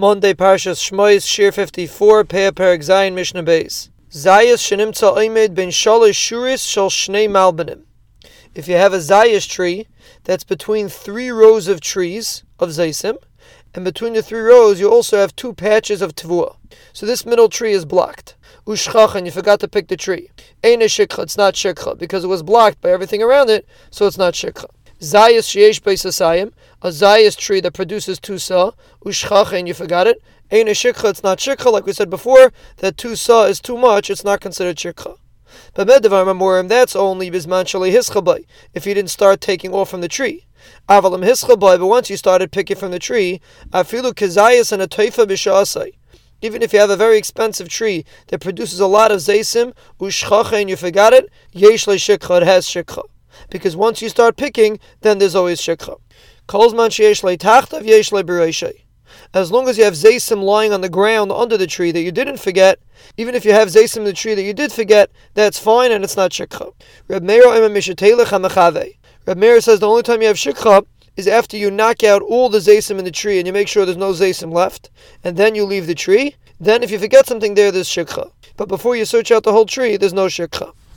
Monday Parshas Shmois Shir 54 Pei Perek Zayin Mishnah Beis. Zayas shenimtza oimed ben shalish shuris shal shnei malbanim. If you have a zayas tree that's between three rows of trees of zaysim, and between the three rows you also have two patches of tvua. So this middle tree is blocked. Ushchach, and you forgot to pick the tree. Ein shikcha, it's not shikcha, because it was blocked by everything around it, so it's not shikcha. Zayas sheyesh beisasayim, a zayas tree that produces two saw, ushchacha, and you forgot it. Ain't a shikha, it's not shikha, like we said before, that two saw is too much, it's not considered shikha. But medevar memorim, that's only bisman shalei hischabay, if you didn't start taking off from the tree. Avalim hischabay, but once you started picking from the tree, afilu kezayas and a toifa b'shasai. Even if you have a very expensive tree that produces a lot of zaysim, ushchacha, and you forgot it, yesh le shikha, it has shikha because once you start picking, then there's always shekha. Kolzman As long as you have zaysim lying on the ground under the tree that you didn't forget, even if you have zaysim in the tree that you did forget, that's fine and it's not shekha. Reb Meir says the only time you have shekha is after you knock out all the zaysim in the tree and you make sure there's no zaysim left, and then you leave the tree. Then if you forget something there, there's shekha. But before you search out the whole tree, there's no shekha.